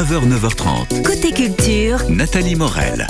9h, 9h30. Côté culture, Nathalie Morel.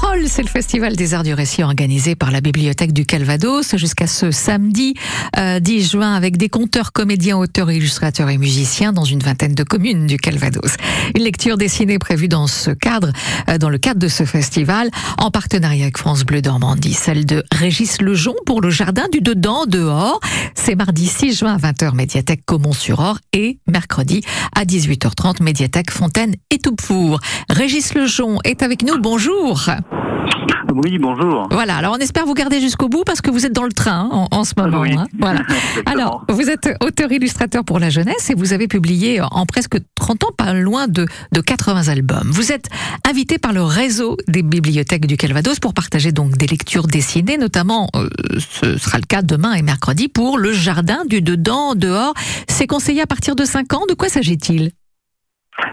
Parole, c'est le Festival des Arts du Récit organisé par la Bibliothèque du Calvados jusqu'à ce samedi euh, 10 juin avec des conteurs, comédiens, auteurs, illustrateurs et musiciens dans une vingtaine de communes du Calvados. Une lecture dessinée prévue dans ce cadre, euh, dans le cadre de ce festival, en partenariat avec France Bleu Normandie, celle de Régis Lejon pour le Jardin du Dedans dehors. C'est mardi 6 juin à 20h, médiathèque Caumont-sur-Or et mercredi à 18h30, médiathèque Fontaine et Toupfour. Régis Lejon est avec nous, bonjour. Oui, bonjour. Voilà, alors on espère vous garder jusqu'au bout parce que vous êtes dans le train hein, en, en ce moment. Oui. hein. Voilà. Alors, vous êtes auteur-illustrateur pour la jeunesse et vous avez publié en presque 30 ans, pas loin de, de 80 albums. Vous êtes invité par le réseau des bibliothèques du Calvados pour partager donc des lectures dessinées, notamment, euh, ce sera le cas demain et mercredi, pour Le Jardin du Dedans, Dehors. C'est conseillé à partir de 5 ans. De quoi s'agit-il?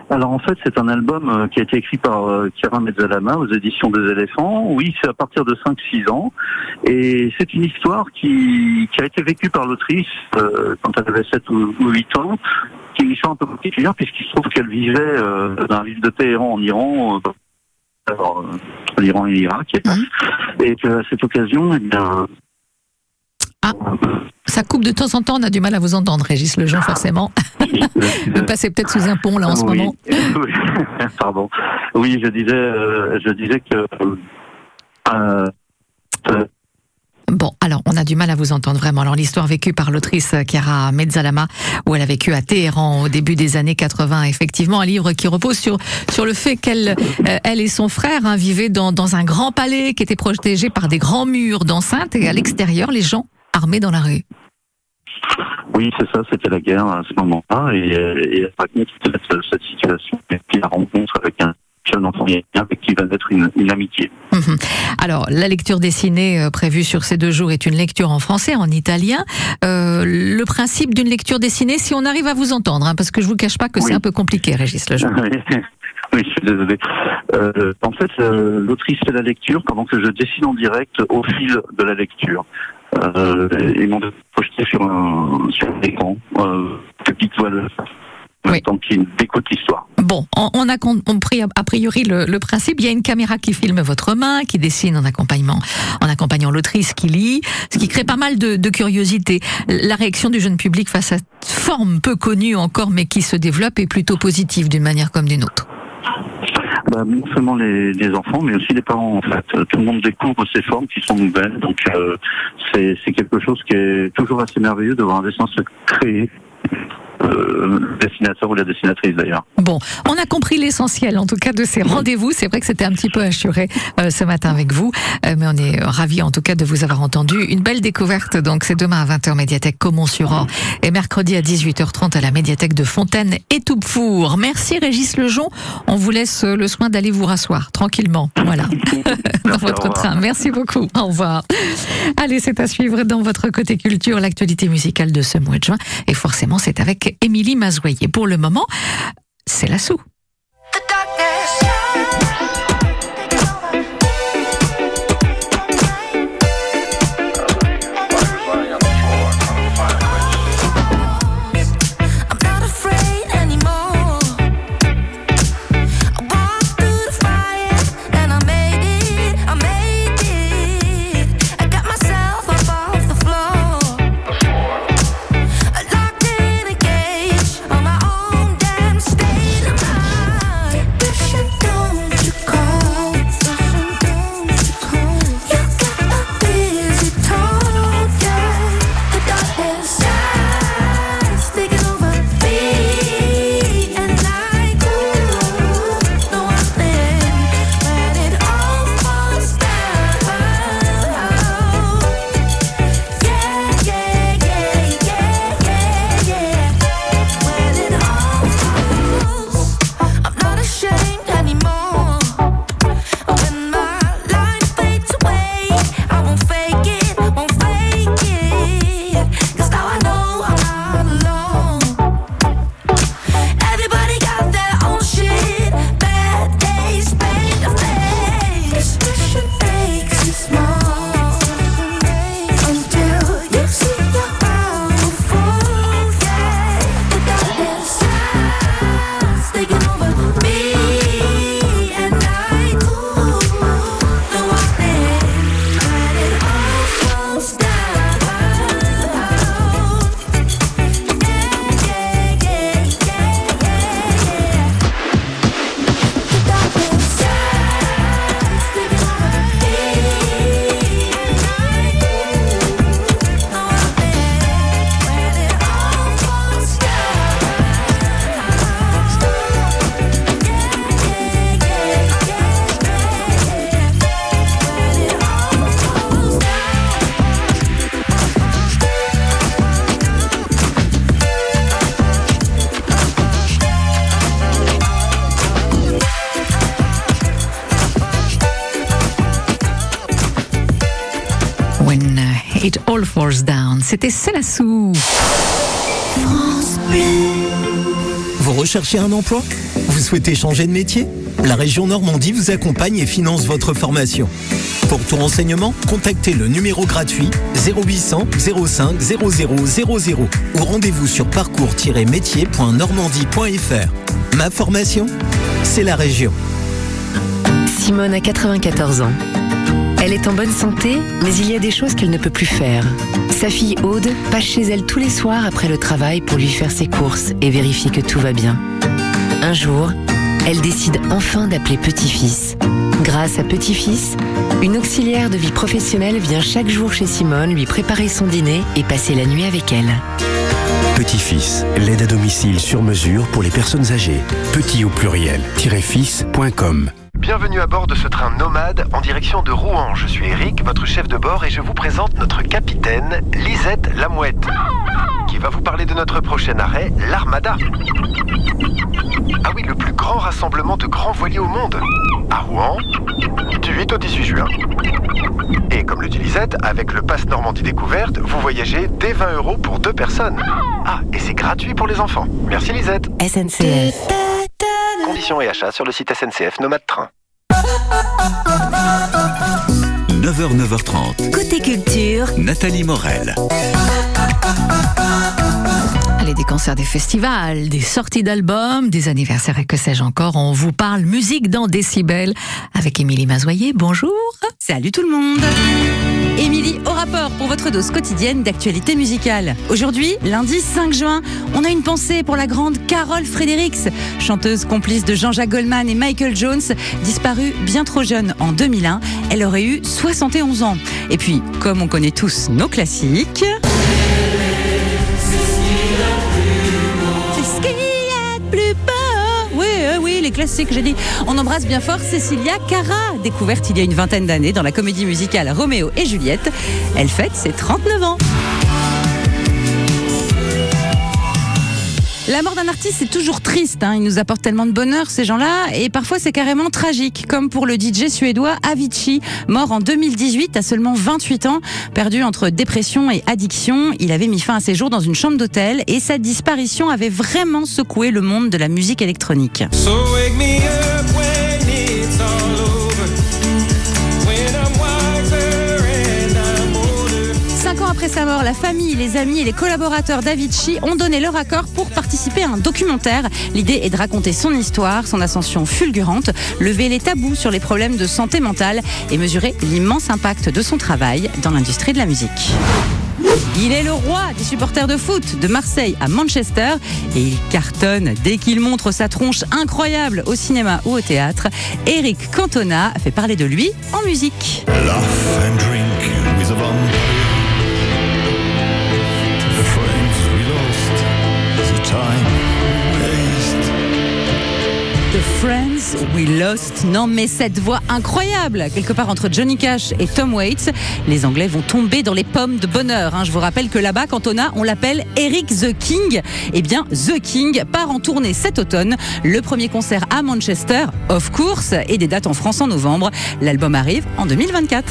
Alors en fait, c'est un album euh, qui a été écrit par euh, Chiara Mezzalama aux éditions des éléphants. Oui, c'est à partir de 5-6 ans. Et c'est une histoire qui, qui a été vécue par l'autrice euh, quand elle avait 7 ou, ou 8 ans, qui est une histoire un peu particulière puisqu'il se trouve qu'elle vivait euh, dans la ville de Téhéran en Iran. euh, alors, euh, entre l'Iran et l'Irak. Et qu'à cette occasion, eh bien, Ah. Ça coupe de temps en temps, on a du mal à vous entendre, Régis Lejean, forcément. Vous passez peut-être sous un pont, là, en ce oui. moment. Oui. Pardon. Oui, je disais, euh, je disais que euh, euh, Bon, alors on a du mal à vous entendre vraiment. Alors l'histoire vécue par l'autrice Chiara Mezzalama, où elle a vécu à Téhéran au début des années 80, effectivement un livre qui repose sur sur le fait qu'elle euh, elle et son frère hein, vivaient dans dans un grand palais qui était protégé par des grands murs d'enceinte et à l'extérieur les gens armés dans la rue. oui, c'est ça, c'était la guerre à ce moment-là, et, euh, et elle raconte cette, cette situation, et puis la rencontre avec un jeune enfant avec qui va naître une, une amitié. Mhm. Alors, la lecture dessinée euh, prévue sur ces deux jours est une lecture en français, en italien. Euh, le principe d'une lecture dessinée, si on arrive à vous entendre, hein, parce que je vous cache pas que c'est un peu compliqué, Régis Lejean. oui, je suis désolé. Euh, en fait, euh, l'autrice fait la lecture pendant que je dessine en direct au fil de la lecture. Euh, ils m'ont projeté sur un, sur un écran, euh, public voit le en même Oui. temps qu'il écoute l'histoire. Bon, on on a compris a priori le, le principe. Il y a une caméra qui filme votre main, qui dessine en accompagnement, en accompagnant l'autrice qui lit, ce qui crée pas mal de, de curiosité. La réaction du jeune public face à cette forme peu connue encore, mais qui se développe, est plutôt positive d'une manière comme d'une autre. Bah, non seulement les, enfants, mais aussi les parents. En fait, tout le monde découvre ces formes qui sont nouvelles. Donc, euh, c'est quelque chose qui est toujours assez merveilleux de voir un dessin se créer. Euh, le dessinateur ou la dessinatrice d'ailleurs. Bon, on a compris l'essentiel, en tout cas, de ces rendez-vous. C'est vrai que c'était un petit peu assuré euh, ce matin avec vous, euh, mais on est ravis, en tout cas, de vous avoir entendu. Une belle découverte, donc, c'est demain à 20h, médiathèque Caumont-sur-Or, et mercredi à 18h30 à la médiathèque de Fontaine et Toupfour. Merci, Régis Lejon. On vous laisse euh, le soin d'aller vous rasseoir, tranquillement. Voilà. dans votre train. Merci beaucoup. Au revoir. Allez, c'est à suivre dans votre côté culture, l'actualité musicale de ce mois de juin. Et forcément, c'est avec Émilie Mazoyer. Pour le moment, c'est la sou. Falls Down. C'était Célassou. Vous recherchez un emploi? Vous souhaitez changer de métier? La région Normandie vous accompagne et finance votre formation. Pour tout renseignement, contactez le numéro gratuit 0800 05 00 00 ou rendez-vous sur parcours-métier.normandie.fr. Ma formation, c'est la région. Simone a 94 ans. Elle est en bonne santé, mais il y a des choses qu'elle ne peut plus faire. Sa fille Aude passe chez elle tous les soirs après le travail pour lui faire ses courses et vérifier que tout va bien. Un jour, elle décide enfin d'appeler Petit-Fils. Grâce à Petit-Fils, une auxiliaire de vie professionnelle vient chaque jour chez Simone lui préparer son dîner et passer la nuit avec elle. Petit-fils, l'aide à domicile sur mesure pour les personnes âgées. Petit au pluriel, fils.com. Bienvenue à bord de ce train nomade en direction de Rouen. Je suis Eric, votre chef de bord, et je vous présente notre capitaine, Lisette Lamouette, qui va vous parler de notre prochain arrêt, l'Armada. Ah oui, le plus grand rassemblement de grands voiliers au monde. À Rouen, du 8 au 18 juin. Et comme le dit Lisette, avec le Pass Normandie Découverte, vous voyagez dès 20 euros pour deux personnes. Ah, et c'est gratuit pour les enfants. Merci Lisette. SNCF. Conditions et achats sur le site SNCF Nomade Train. 9h, 9h30. Côté culture, Nathalie Morel. Allez, des concerts, des festivals, des sorties d'albums, des anniversaires et que sais-je encore. On vous parle musique dans Décibel avec Émilie Mazoyer. Bonjour. Salut tout le monde Émilie au rapport pour votre dose quotidienne d'actualité musicale. Aujourd'hui, lundi 5 juin, on a une pensée pour la grande Carole Fredericks, chanteuse complice de Jean-Jacques Goldman et Michael Jones, disparue bien trop jeune en 2001. Elle aurait eu 71 ans. Et puis, comme on connaît tous nos classiques... Les classiques, j'ai dit. On embrasse bien fort Cecilia Cara, découverte il y a une vingtaine d'années dans la comédie musicale Roméo et Juliette. Elle fête ses 39 ans. La mort d'un artiste, c'est toujours triste. Hein. Il nous apporte tellement de bonheur, ces gens-là. Et parfois, c'est carrément tragique. Comme pour le DJ suédois Avicii, mort en 2018 à seulement 28 ans. Perdu entre dépression et addiction, il avait mis fin à ses jours dans une chambre d'hôtel. Et sa disparition avait vraiment secoué le monde de la musique électronique. Après sa mort, la famille, les amis et les collaborateurs d'Avicii ont donné leur accord pour participer à un documentaire. L'idée est de raconter son histoire, son ascension fulgurante, lever les tabous sur les problèmes de santé mentale et mesurer l'immense impact de son travail dans l'industrie de la musique. Il est le roi des supporters de foot de Marseille à Manchester et il cartonne dès qu'il montre sa tronche incroyable au cinéma ou au théâtre. Eric Cantona fait parler de lui en musique. We Lost. Non mais cette voix incroyable, quelque part entre Johnny Cash et Tom Waits, les Anglais vont tomber dans les pommes de bonheur. hein. Je vous rappelle que là-bas, Cantona, on l'appelle Eric the King. Eh bien, The King part en tournée cet automne. Le premier concert à Manchester, of course, et des dates en France en novembre. L'album arrive en 2024.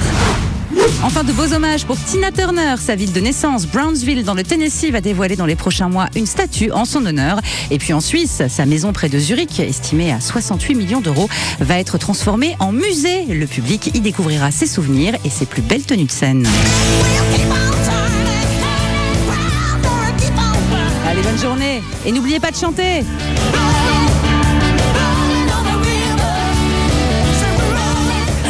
Enfin, de beaux hommages pour Tina Turner. Sa ville de naissance, Brownsville, dans le Tennessee, va dévoiler dans les prochains mois une statue en son honneur. Et puis en Suisse, sa maison près de Zurich, estimée à 68 millions d'euros, va être transformée en musée. Le public y découvrira ses souvenirs et ses plus belles tenues de scène. Allez, bonne journée. Et n'oubliez pas de chanter.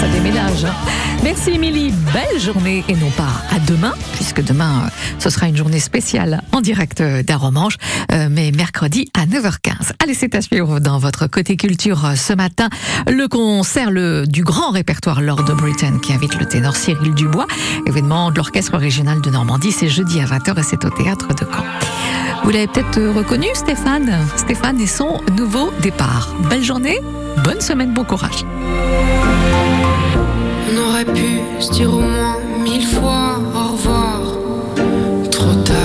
Ça déménage. hein. Merci Émilie, belle journée et non pas à demain, puisque demain euh, ce sera une journée spéciale en direct euh, d'Aromanche, euh, mais mercredi à 9h15. Allez, c'est à suivre dans votre côté culture ce matin, le concert du grand répertoire Lord of Britain qui invite le ténor Cyril Dubois, événement de l'orchestre régional de Normandie, c'est jeudi à 20h et c'est au théâtre de Caen. Vous l'avez peut-être reconnu Stéphane, Stéphane et son nouveau départ. Belle journée, bonne semaine, bon courage pu se dire au moins mille fois au revoir. Trop tard,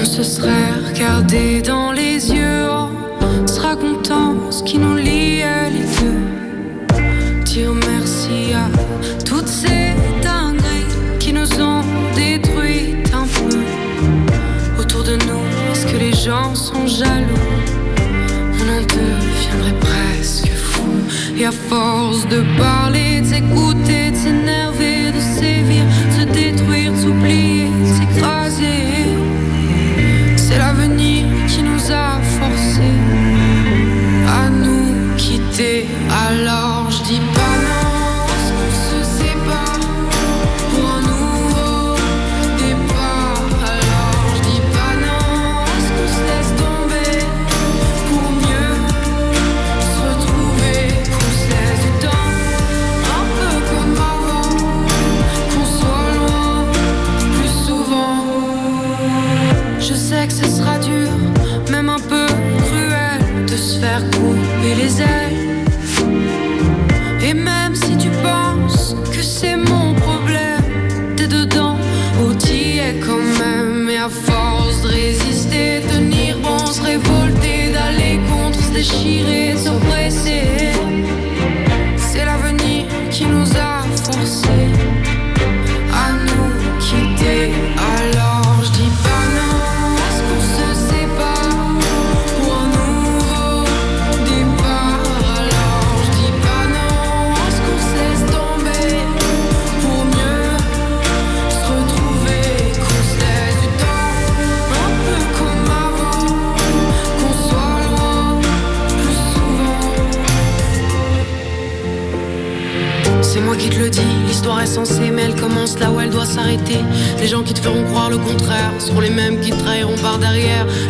on se serait regardé dans les yeux en se racontant ce qui nous liait les deux. Dire merci à toutes ces dingueries qui nous ont détruites un peu. Autour de nous, est-ce que les gens sont jaloux? On en deviendrait presque fou et à force de pas. Que ce sera dur, même un peu cruel, de se faire couper les ailes. Et même si tu penses que c'est mon problème, t'es dedans, ou t'y es quand même. Et à force de résister, tenir bon, se révolter, d'aller contre, se déchirer.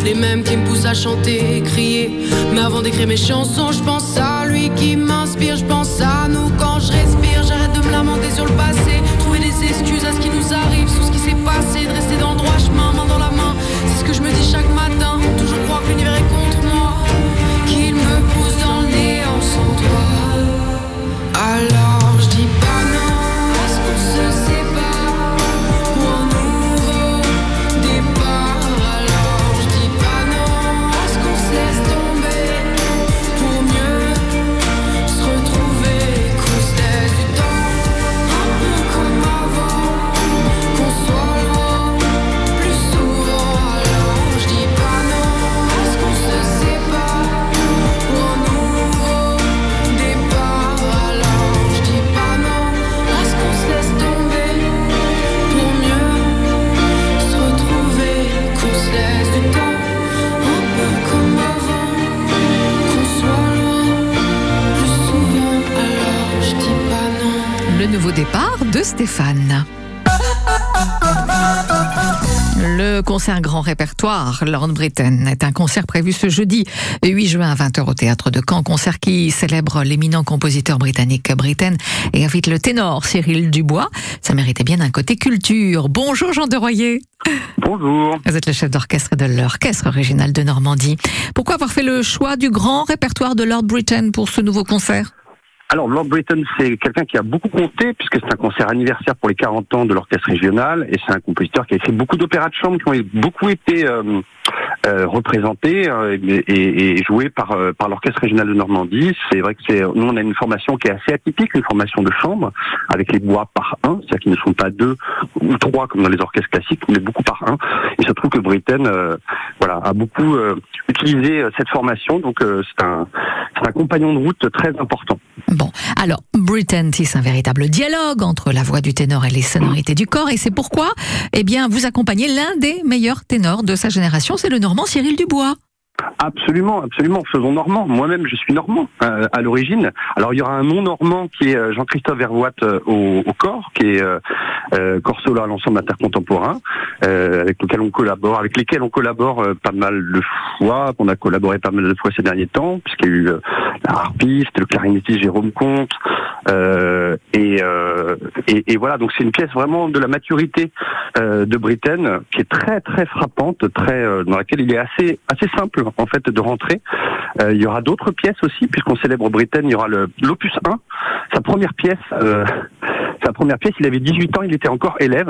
Les mêmes qui me poussent à chanter et crier. Mais avant d'écrire mes chansons, je pense à lui qui m'inspire, je pense à nous Le nouveau départ de Stéphane. Le concert grand répertoire Lord Britain est un concert prévu ce jeudi 8 juin à 20h au théâtre de Caen. Concert qui célèbre l'éminent compositeur britannique Britten et invite le ténor Cyril Dubois. Ça méritait bien un côté culture. Bonjour Jean de Royer. Bonjour. Vous êtes le chef d'orchestre de l'Orchestre Original de Normandie. Pourquoi avoir fait le choix du grand répertoire de Lord Britain pour ce nouveau concert? Alors, Lord Britton, c'est quelqu'un qui a beaucoup compté, puisque c'est un concert anniversaire pour les 40 ans de l'orchestre régional, et c'est un compositeur qui a fait beaucoup d'opéras de chambre qui ont beaucoup été euh, euh, représentés euh, et, et- joués par, euh, par l'orchestre régional de Normandie. C'est vrai que c'est, nous, on a une formation qui est assez atypique, une formation de chambre, avec les bois par un, c'est-à-dire qu'ils ne sont pas deux ou trois comme dans les orchestres classiques, mais beaucoup par un. Il se trouve que Britten, euh, voilà, a beaucoup euh, utilisé cette formation, donc c'est un, c'est un compagnon de route très important. Bon, alors, Britain tisse un véritable dialogue entre la voix du ténor et les sonorités du corps, et c'est pourquoi, eh bien, vous accompagnez l'un des meilleurs ténors de sa génération, c'est le Normand Cyril Dubois. Absolument, absolument. Faisons normand. Moi-même, je suis normand euh, à l'origine. Alors, il y aura un nom normand qui est euh, Jean-Christophe Vervoit euh, au, au corps, qui est euh, euh, corps solo à l'ensemble intercontemporain, euh, avec lequel on collabore, avec lesquels on collabore pas mal de fois. On a collaboré pas mal de fois ces derniers temps, puisqu'il y a eu la harpiste, le clarinettiste Jérôme Comte, euh, et, euh, et, et voilà. Donc, c'est une pièce vraiment de la maturité euh, de Britten, qui est très très frappante, très euh, dans laquelle il est assez assez simple en fait de rentrer. Euh, il y aura d'autres pièces aussi, puisqu'on célèbre Britten. Il y aura le l'opus 1, sa première pièce. euh, sa première pièce, il avait 18 ans, il était encore élève.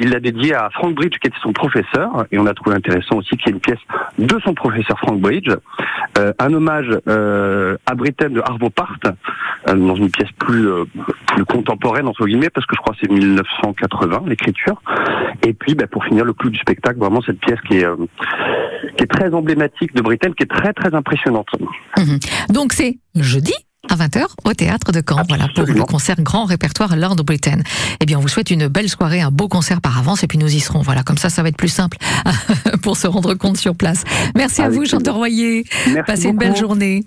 Il l'a dédié à Frank Bridge, qui était son professeur, et on a trouvé intéressant aussi qu'il y ait une pièce de son professeur Frank Bridge, Euh, un hommage euh, à Britten de Arvo Part, dans une pièce plus euh, plus contemporaine entre guillemets, parce que je crois que c'est 1980 l'écriture. Et puis, bah, pour finir le clou du spectacle, vraiment cette pièce qui est euh, qui est très emblématique de Britain, qui est très très impressionnante. Mhm. Donc c'est jeudi à 20h au théâtre de Caen, voilà pour le concert grand répertoire Lord Britain. Eh bien, on vous souhaite une belle soirée, un beau concert par avance, et puis nous y serons. Voilà, comme ça, ça va être plus simple pour se rendre compte sur place. Merci à vous, Chanteur Royer. Merci Passez une belle journée.